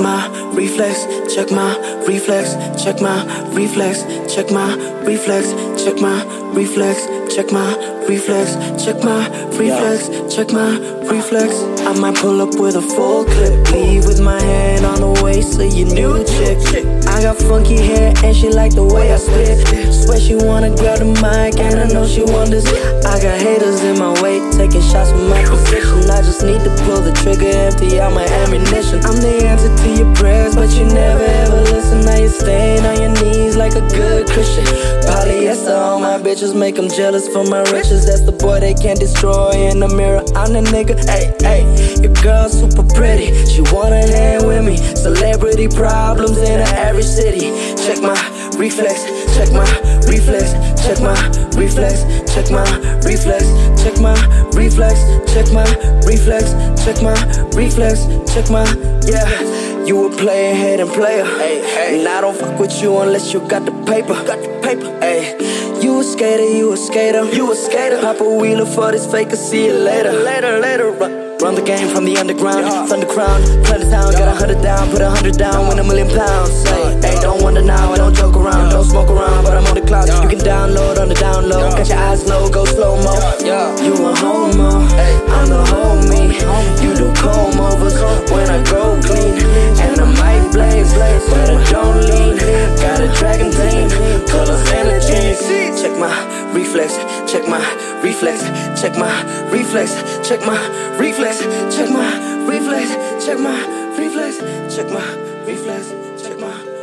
reflex, check my reflex, check my reflex, check my reflex, check my reflex, check my reflex, check my reflex, check my reflex. I might pull up with a full clip, leave with my hand on the waist of your new chick. I got funky hair and she like the way I spit. Swear she wanna grab the mic and I know she wonders. Just need to pull the trigger, empty out my ammunition. I'm the answer to your prayers, but you never ever listen. Now you're staying on your knees like a good Christian. Polyester on my bitches, make them jealous for my riches. That's the boy they can't destroy in the mirror. I'm the nigga, hey, hey. Your girl's super pretty, she wanna hang with me. Celebrity problems in her average city. Check my reflex, check my reflex, check my reflex, check my reflex, check my reflex, check my reflex, check my yeah. You a player, head and player. Hey, hey. And I don't fuck with you unless you got the paper. Got the paper. Hey. You a skater, you a skater, you a skater. Pop a wheeler for this faker, see you later. Later, later. Run, run the game from the underground, yeah. thunder crown, planet town. Got a hundred down, put a hundred down, win a million pounds. Hey, hey, don't wonder now, I don't joke around, don't smoke around, but I'm on the cloud. You can download on the download, my reflex, check my reflex, check my reflex, check my reflex, check my reflex, check my reflex, check my.